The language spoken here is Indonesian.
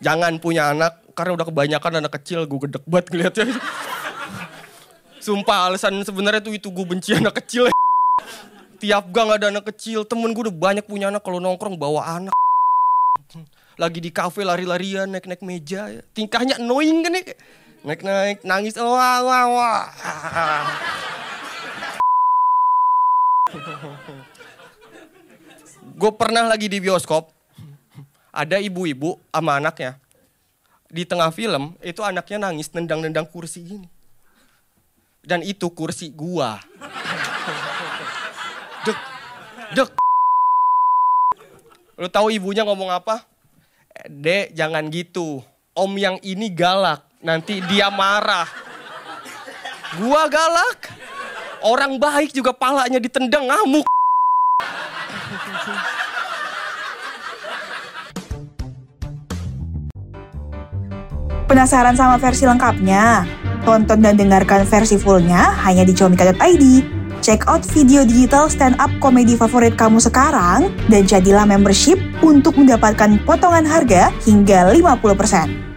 Jangan punya anak karena udah kebanyakan anak kecil gue gedek banget ngeliatnya. Sumpah alasan sebenarnya tuh itu gue benci anak kecil. Tiap gang ada anak kecil, temen gue udah banyak punya anak kalau nongkrong bawa anak. Lagi di kafe lari-larian naik-naik meja, ya. tingkahnya annoying kan ya. Naik-naik nangis, wah wah wah. gue pernah lagi di bioskop, ada ibu-ibu sama anaknya. Di tengah film, itu anaknya nangis nendang-nendang kursi gini. Dan itu kursi gua. Dek, dek. Lu tahu ibunya ngomong apa? Dek, jangan gitu. Om yang ini galak, nanti dia marah. Gua galak. Orang baik juga palanya ditendang ngamuk. Penasaran sama versi lengkapnya? Tonton dan dengarkan versi fullnya hanya di comika.id. Check out video digital stand-up komedi favorit kamu sekarang dan jadilah membership untuk mendapatkan potongan harga hingga 50%.